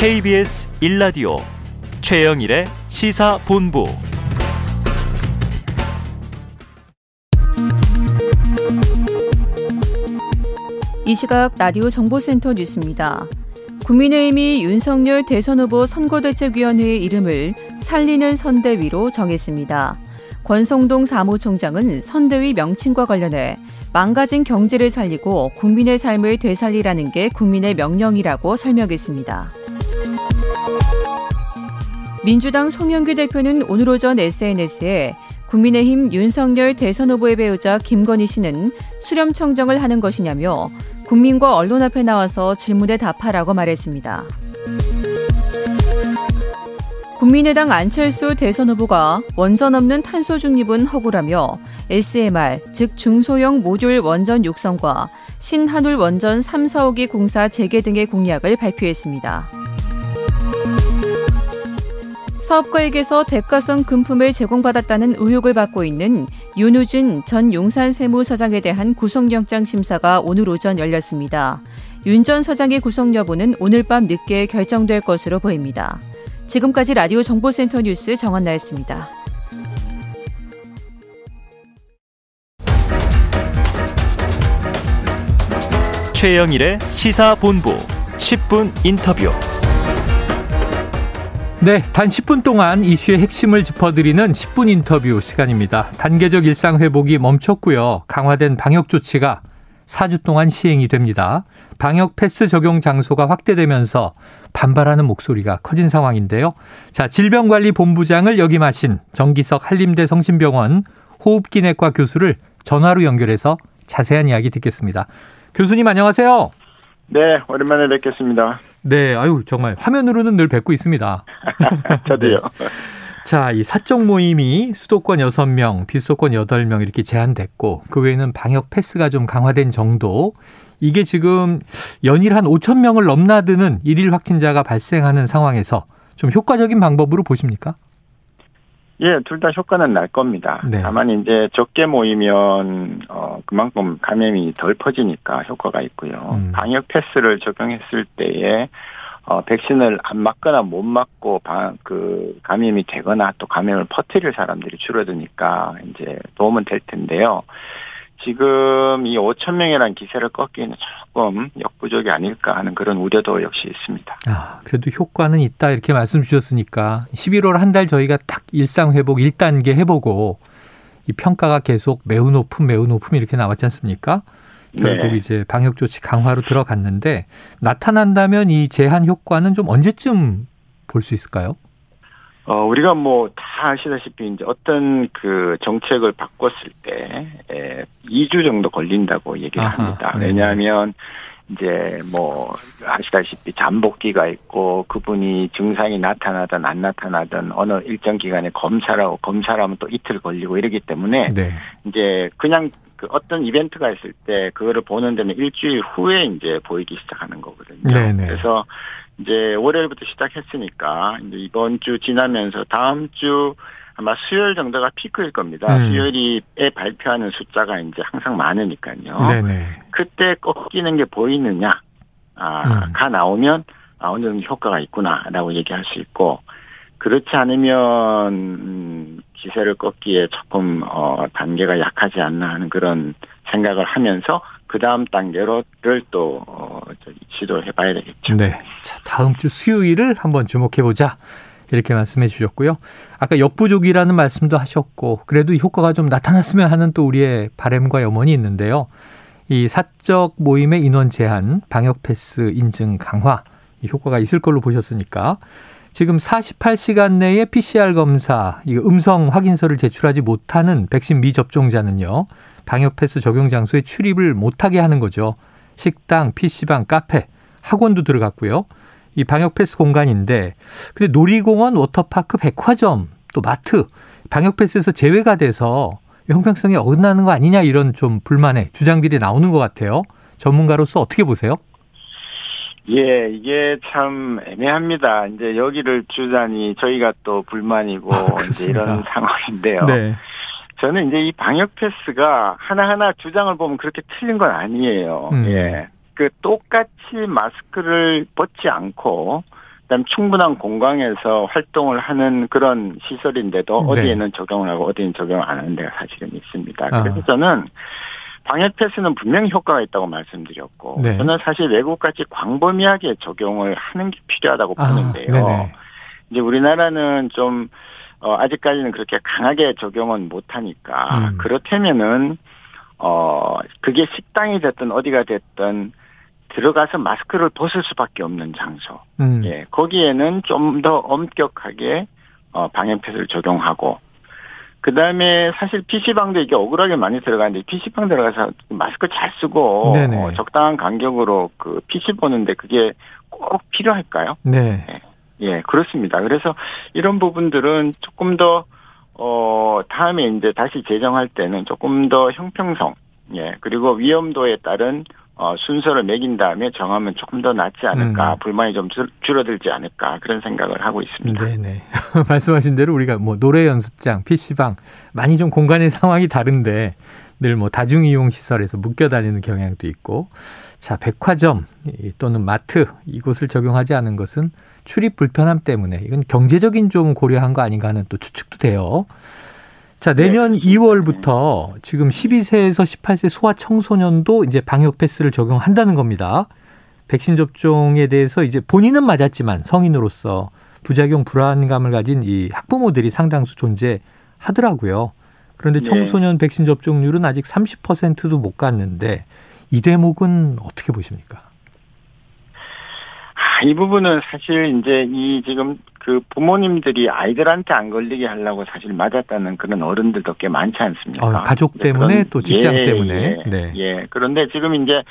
KBS 1라디오 최영일의 시사본부 이 시각 라디오 정보센터 뉴스입니다. 국민의힘이 윤석열 대선 후보 선거대책위원회의 이름을 살리는 선대위로 정했습니다. 권성동 사무총장은 선대위 명칭과 관련해 망가진 경제를 살리고 국민의 삶을 되살리라는 게 국민의 명령이라고 설명했습니다. 민주당 송영규 대표는 오늘 오전 SNS에 국민의힘 윤석열 대선 후보의 배우자 김건희 씨는 수렴 청정을 하는 것이냐며 국민과 언론 앞에 나와서 질문에 답하라고 말했습니다. 국민의당 안철수 대선 후보가 원전 없는 탄소 중립은 허구라며 SMR, 즉 중소형 모듈 원전 육성과 신한울 원전 3, 4호기 공사 재개 등의 공약을 발표했습니다. 사업가에게서 대가성 금품을 제공받았다는 의혹을 받고 있는 윤우진 전 용산 세무서장에 대한 구속영장 심사가 오늘 오전 열렸습니다. 윤 전 서장의 구속 여부는 오늘 밤 늦게 결정될 것으로 보입니다. 지금까지 라디오 정보센터 뉴스 정한나였습니다. 최영일의 시사본부 10분 인터뷰. 네, 단 10분 동안 이슈의 핵심을 짚어드리는 10분 인터뷰 시간입니다. 단계적 일상 회복이 멈췄고요. 강화된 방역 조치가 4주 동안 시행이 됩니다. 방역 패스 적용 장소가 확대되면서 반발하는 목소리가 커진 상황인데요. 자, 질병관리본부장을 역임하신 정기석 한림대 성심병원 호흡기내과 교수를 전화로 연결해서 자세한 이야기 듣겠습니다. 교수님 안녕하세요. 네, 오랜만에 뵙겠습니다. 네, 아유 정말 화면으로는 늘 뵙고 있습니다. 저도요. 네. 자, 이 사적 모임이 수도권 6명, 비수도권 8명 이렇게 제한됐고 그 외에는 방역 패스가 좀 강화된 정도. 이게 지금 연일 한 5천 명을 넘나드는 일일 확진자가 발생하는 상황에서 좀 효과적인 방법으로 보십니까? 예, 둘 다 효과는 날 겁니다. 네. 다만 이제 적게 모이면 어 그만큼 감염이 덜 퍼지니까 효과가 있고요. 음. 방역 패스를 적용했을 때에 어 백신을 안 맞거나 못 맞고 방, 그 감염이 되거나 또 감염을 퍼뜨릴 사람들이 줄어드니까 이제 도움은 될 텐데요. 지금 이 5천 명이라는 기세를 꺾기는 조금 역부족이 아닐까 하는 그런 우려도 역시 있습니다. 아, 그래도 효과는 있다 이렇게 말씀 주셨으니까 11월 한 달 저희가 딱 일상 회복 1단계 해보고 이 평가가 계속 매우 높음 매우 높음 이렇게 나왔지 않습니까? 결국 네. 이제 방역 조치 강화로 들어갔는데 나타난다면 이 제한 효과는 좀 언제쯤 볼 수 있을까요? 어, 우리가 뭐 다 아시다시피 이제 어떤 그 정책을 바꿨을 때, 에, 2주 정도 걸린다고 얘기를 아하, 합니다. 네. 왜냐하면 이제 뭐 아시다시피 잠복기가 있고 그분이 증상이 나타나든 안 나타나든 어느 일정 기간에 검사를 하면 또 이틀 걸리고 이러기 때문에 네. 이제 그냥 그 어떤 이벤트가 있을 때 그거를 보는 데는 일주일 후에 이제 보이기 시작하는 거거든요. 네네. 네. 그래서 이제 월요일부터 시작했으니까 이제 이번 주 지나면서 다음 주 아마 수요일 정도가 피크일 겁니다. 음. 수요일에 발표하는 숫자가 이제 항상 많으니까요. 네네. 그때 꺾이는 게 보이느냐, 아, 음. 가 나오면 아, 어느 정도 효과가 있구나라고 얘기할 수 있고, 그렇지 않으면 음, 기세를 꺾기에 조금 어 단계가 약하지 않나 하는 그런 생각을 하면서 그 다음 단계로를 또 어, 시도를 해봐야 되겠죠. 네. 자 다음 주 수요일을 한번 주목해 보자. 이렇게 말씀해 주셨고요. 아까 역부족이라는 말씀도 하셨고 그래도 효과가 좀 나타났으면 하는 또 우리의 바램과 염원이 있는데요. 이 사적 모임의 인원 제한, 방역 패스 인증 강화 이 효과가 있을 걸로 보셨으니까 지금 48시간 내에 PCR 검사, 이 음성 확인서를 제출하지 못하는 백신 미접종자는요, 방역 패스 적용 장소에 출입을 못하게 하는 거죠. 식당, PC방, 카페, 학원도 들어갔고요. 이 방역 패스 공간인데, 근데 놀이공원, 워터파크, 백화점, 또 마트, 방역 패스에서 제외가 돼서 형평성에 어긋나는 거 아니냐 이런 좀 불만의 주장들이 나오는 것 같아요. 전문가로서 어떻게 보세요? 예, 이게 참 애매합니다. 이제 여기를 주자니 저희가 또 불만이고 아, 이제 이런 상황인데요. 네. 저는 이제 이 방역 패스가 하나하나 주장을 보면 그렇게 틀린 건 아니에요. 음. 예. 그 똑같이 마스크를 벗지 않고 그다음 충분한 공간에서 활동을 하는 그런 시설인데도 네. 어디에는 적용을 하고 어디에는 적용을 안 하는 데가 사실은 있습니다. 아. 그래서 저는 방역 패스는 분명히 효과가 있다고 말씀드렸고 네. 저는 사실 외국같이 광범위하게 적용을 하는 게 필요하다고 보는데요. 아, 네네. 이제 우리나라는 좀 어, 아직까지는 그렇게 강하게 적용은 못하니까 음. 그렇다면은 어 그게 식당이 됐든 어디가 됐든 들어가서 마스크를 벗을 수밖에 없는 장소. 음. 예, 거기에는 좀 더 엄격하게 어, 방역 패스를 적용하고 그 다음에 사실 PC방도 이게 억울하게 많이 들어가는데 PC방 들어가서 마스크 잘 쓰고. 어, 적당한 간격으로 그 PC 보는데 그게 꼭 필요할까요? 네. 예, 그렇습니다. 그래서 이런 부분들은 조금 더, 어, 다음에 이제 다시 제정할 때는 조금 더 형평성, 예, 그리고 위험도에 따른 어, 순서를 매긴 다음에 정하면 조금 더 낫지 않을까, 음. 불만이 좀 줄- 줄어들지 않을까, 그런 생각을 하고 있습니다. 네네. 말씀하신 대로 우리가 뭐 노래 연습장, PC방 많이 좀 공간의 상황이 다른데 늘 뭐 다중 이용 시설에서 묶여 다니는 경향도 있고 자, 백화점 이- 또는 마트 이곳을 적용하지 않은 것은 출입 불편함 때문에 이건 경제적인 좀 고려한 거 아닌가 하는 또 추측도 돼요. 자, 내년 네, 2월부터 지금 12세에서 18세 소아 청소년도 이제 방역 패스를 적용한다는 겁니다. 백신 접종에 대해서 이제 본인은 맞았지만 성인으로서 부작용 불안감을 가진 이 학부모들이 상당수 존재하더라고요. 그런데 네. 청소년 백신 접종률은 아직 30%도 못 갔는데 이 대목은 어떻게 보십니까? 아, 이 부분은 사실 이제 이 지금 그 부모님들이 아이들한테 안 걸리게 하려고 사실 맞았다는 그런 어른들도 꽤 많지 않습니까? 어, 가족 때문에 그런- 또 직장 예, 때문에. 예, 네. 예. 그런데 지금 이제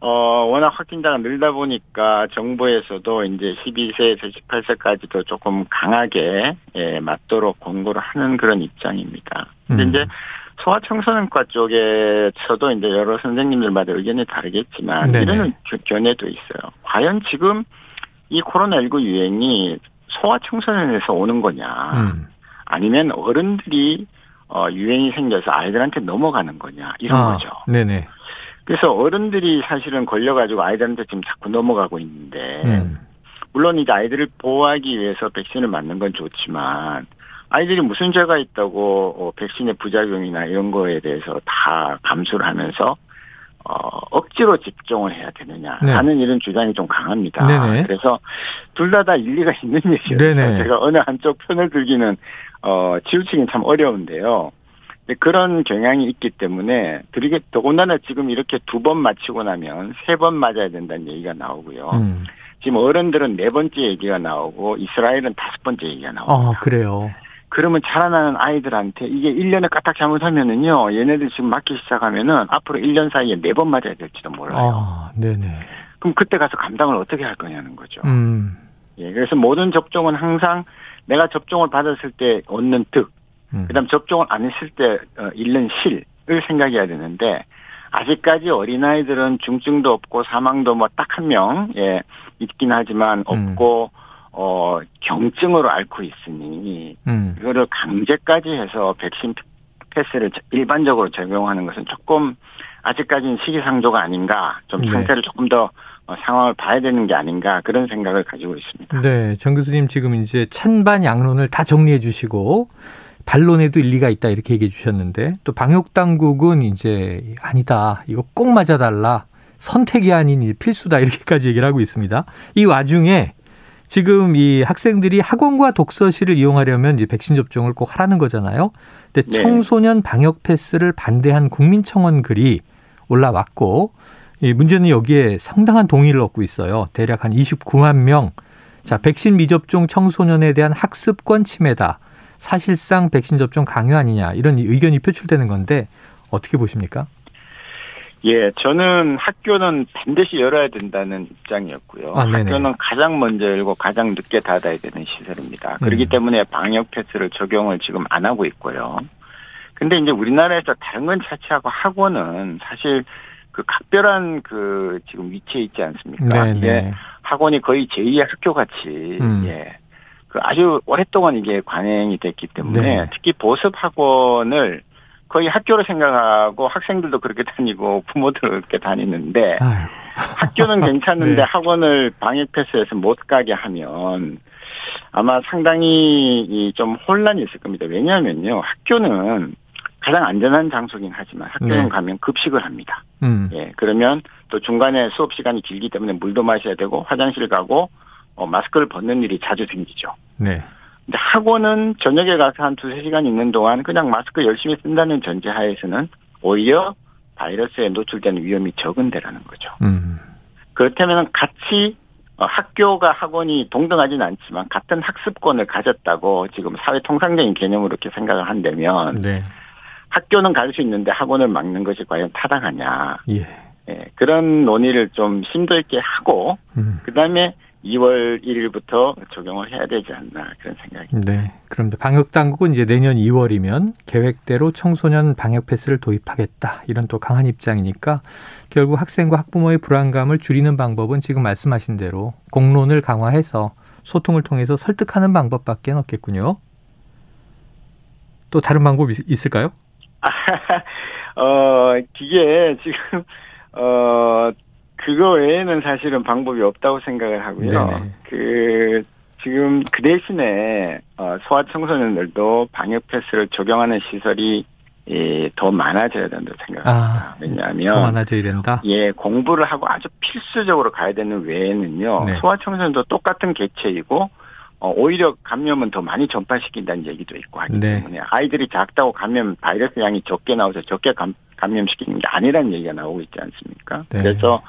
어, 워낙 확진자가 늘다 보니까 정부에서도 이제 12세에서 18세까지도 조금 강하게, 예, 맞도록 권고를 하는 그런 입장입니다. 근데 음. 이제 소아청소년과 쪽에서도 이제 여러 선생님들마다 의견이 다르겠지만, 네네. 이런 겨- 견해도 있어요. 과연 지금 이 코로나19 유행이 소아청소년에서 오는 거냐, 음. 아니면 어른들이 어, 유행이 생겨서 아이들한테 넘어가는 거냐, 이런 아, 거죠. 네네. 그래서 어른들이 사실은 걸려가지고 아이들한테 지금 자꾸 넘어가고 있는데, 음. 물론 이제 아이들을 보호하기 위해서 백신을 맞는 건 좋지만, 아이들이 무슨 죄가 있다고 어, 백신의 부작용이나 이런 거에 대해서 다 감수를 하면서 어, 억지로 집중을 해야 되느냐 네. 하는 이런 주장이 좀 강합니다. 네네. 그래서 둘다다 일리가 있는 얘기예요. 네네. 제가 어느 한쪽 편을 들기는 어, 치우치긴 참 어려운데요. 그런 경향이 있기 때문에 드리게 더군다나 지금 이렇게 두 번 맞히고 나면 세 번 맞아야 된다는 얘기가 나오고요. 음. 지금 어른들은 네 번째 얘기가 나오고 이스라엘은 다섯 번째 얘기가 나옵니다. 아, 그래요. 그러면 자라나는 아이들한테 이게 1년에 까딱 잘못하면은요, 얘네들 지금 맞기 시작하면은 앞으로 1년 사이에 네 번 맞아야 될지도 몰라요. 아, 네네. 그럼 그때 가서 감당을 어떻게 할 거냐는 거죠. 음. 예, 그래서 모든 접종은 항상 내가 접종을 받았을 때 얻는 득, 음. 그다음 접종을 안 했을 때 어, 잃는 실을 생각해야 되는데 아직까지 어린아이들은 중증도 없고 사망도 뭐 딱 한 명, 예, 있긴 하지만 음. 없고, 어, 경증으로 앓고 있으니, 음. 이거를 강제까지 해서 백신 패스를 일반적으로 적용하는 것은 조금 아직까지는 시기상조가 아닌가, 좀 네. 상태를 조금 더 어, 상황을 봐야 되는 게 아닌가 그런 생각을 가지고 있습니다. 네, 정 교수님 지금 이제 찬반 양론을 다 정리해 주시고 반론에도 일리가 있다 이렇게 얘기해 주셨는데 또 방역 당국은 이제 아니다. 이거 꼭 맞아 달라. 선택이 아닌 필수다 이렇게까지 얘기를 하고 있습니다. 이 와중에 지금 이 학생들이 학원과 독서실을 이용하려면 이제 백신 접종을 꼭 하라는 거잖아요. 근데 네. 청소년 방역 패스를 반대한 국민청원 글이 올라왔고 이 문제는 여기에 상당한 동의를 얻고 있어요. 대략 한 29만 명. 자, 백신 미접종 청소년에 대한 학습권 침해다. 사실상 백신 접종 강요 아니냐. 이런 의견이 표출되는 건데 어떻게 보십니까? 예, 저는 학교는 반드시 열어야 된다는 입장이었고요. 아. 학교는 가장 먼저 열고 가장 늦게 닫아야 되는 시설입니다. 그렇기 음. 때문에 방역 패스를 적용을 지금 안 하고 있고요. 근데 이제 우리나라에서 다른 건 차치하고 학원은 사실 그 각별한 그 지금 위치에 있지 않습니까? 네, 이게 네. 학원이 거의 제2의 학교 같이 음. 예. 그 아주 오랫동안 이게 관행이 됐기 때문에 네. 특히 보습 학원을 거의 학교로 생각하고 학생들도 그렇게 다니고 부모도 그렇게 다니는데 아유, 학교는 괜찮은데 네. 학원을 방역 패스에서 못 가게 하면 아마 상당히 이좀 혼란이 있을 겁니다. 왜냐하면요, 학교는 가장 안전한 장소긴 하지만 학교는 네. 가면 급식을 합니다. 음. 예, 그러면 또 중간에 수업 시간이 길기 때문에 물도 마셔야 되고 화장실 가고 어, 마스크를 벗는 일이 자주 생기죠. 네. 학원은 저녁에 가서 한 두세 시간 있는 동안 그냥 마스크 열심히 쓴다는 전제하에서는 오히려 바이러스에 노출되는 위험이 적은 데라는 거죠. 음. 그렇다면 같이 어, 학교가 학원이 동등하지는 않지만 같은 학습권을 가졌다고 지금 사회 통상적인 개념으로 이렇게 생각을 한다면 네. 학교는 갈 수 있는데 학원을 막는 것이 과연 타당하냐. 예. 예, 그런 논의를 좀 심도 있게 하고 음. 그다음에 2월 1일부터 적용을 해야 되지 않나 그런 생각이. 네. 그럼 방역 당국은 이제 내년 2월이면 계획대로 청소년 방역 패스를 도입하겠다. 이런 또 강한 입장이니까 결국 학생과 학부모의 불안감을 줄이는 방법은 지금 말씀하신 대로 공론을 강화해서 소통을 통해서 설득하는 방법밖에 없겠군요. 또 다른 방법이 있- 있을까요? 어, 이게 지금, 어, 그거 외에는 사실은 방법이 없다고 생각을 하고요. 네네. 그, 지금 그 대신에, 어, 소아 청소년들도 방역 패스를 적용하는 시설이, 예, 더 많아져야 된다고 생각합니다. 아, 더 왜냐하면, 많아져야 된다. 예, 공부를 하고 아주 필수적으로 가야 되는 외에는요, 네. 소아 청소년도 똑같은 개체이고, 어, 오히려 감염은 더 많이 전파시킨다는 얘기도 있고 하기 네. 때문에 아이들이 작다고 감염 바이러스 양이 적게 나와서 적게 감, 감염시키는 게 아니라는 얘기가 나오고 있지 않습니까? 네. 그래서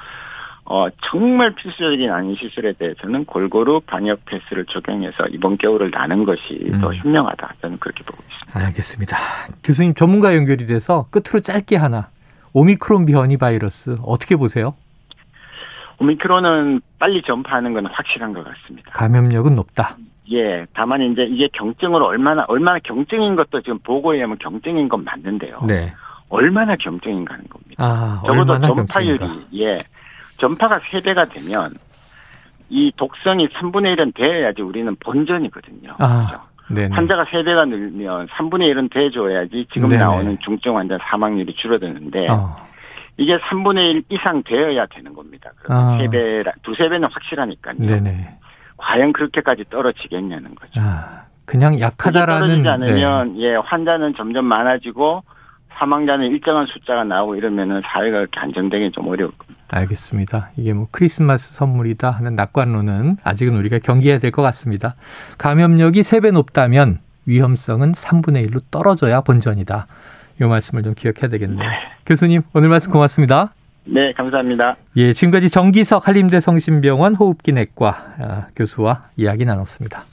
어, 정말 필수적인 시설에 대해서는 골고루 방역 패스를 적용해서 이번 겨울을 나는 것이 더 음. 현명하다. 저는 그렇게 보고 있습니다. 알겠습니다. 교수님 전문가 연결이 돼서 끝으로 짧게 하나. 오미크론 변이 바이러스 어떻게 보세요? 오미크론은 빨리 전파하는 건 확실한 것 같습니다. 감염력은 높다. 예, 다만 이제 이게 경증으로 얼마나 얼마나 경증인 것도 지금 보고에 하면 경증인 건 맞는데요. 네. 얼마나 경증인가 하는 겁니다. 아, 적어도 전파율이 경증인가. 예 전파가 세 배가 되면 이 독성이 3분의 1은 돼야지 우리는 본전이거든요. 아, 그렇죠? 네. 환자가 세배가 늘면 3분의 1은 돼줘야지 지금 네네. 나오는 중증 환자 사망률이 줄어드는데 어. 이게 3분의 1 이상 되어야 되는 겁니다. 아. 그러면 세 배, 두세 배는 확실하니까요. 네네. 과연 그렇게까지 떨어지겠냐는 거죠. 아, 그냥 약하다라는 떨어지지 않으면 예 환자는 점점 많아지고 사망자는 일정한 숫자가 나오고 이러면은 사회가 그렇게 안정되기 좀 어려울 겁니다. 네, 알겠습니다. 이게 뭐 크리스마스 선물이다 하는 낙관론은 아직은 우리가 경계해야 될 것 같습니다. 감염력이 3배 높다면 위험성은 3분의 1로 떨어져야 본전이다. 이 말씀을 좀 기억해야 되겠네요. 교수님, 오늘 말씀 고맙습니다. 네, 감사합니다. 예, 지금까지 정기석 한림대 성심병원 호흡기내과 아, 교수와 이야기 나눴습니다.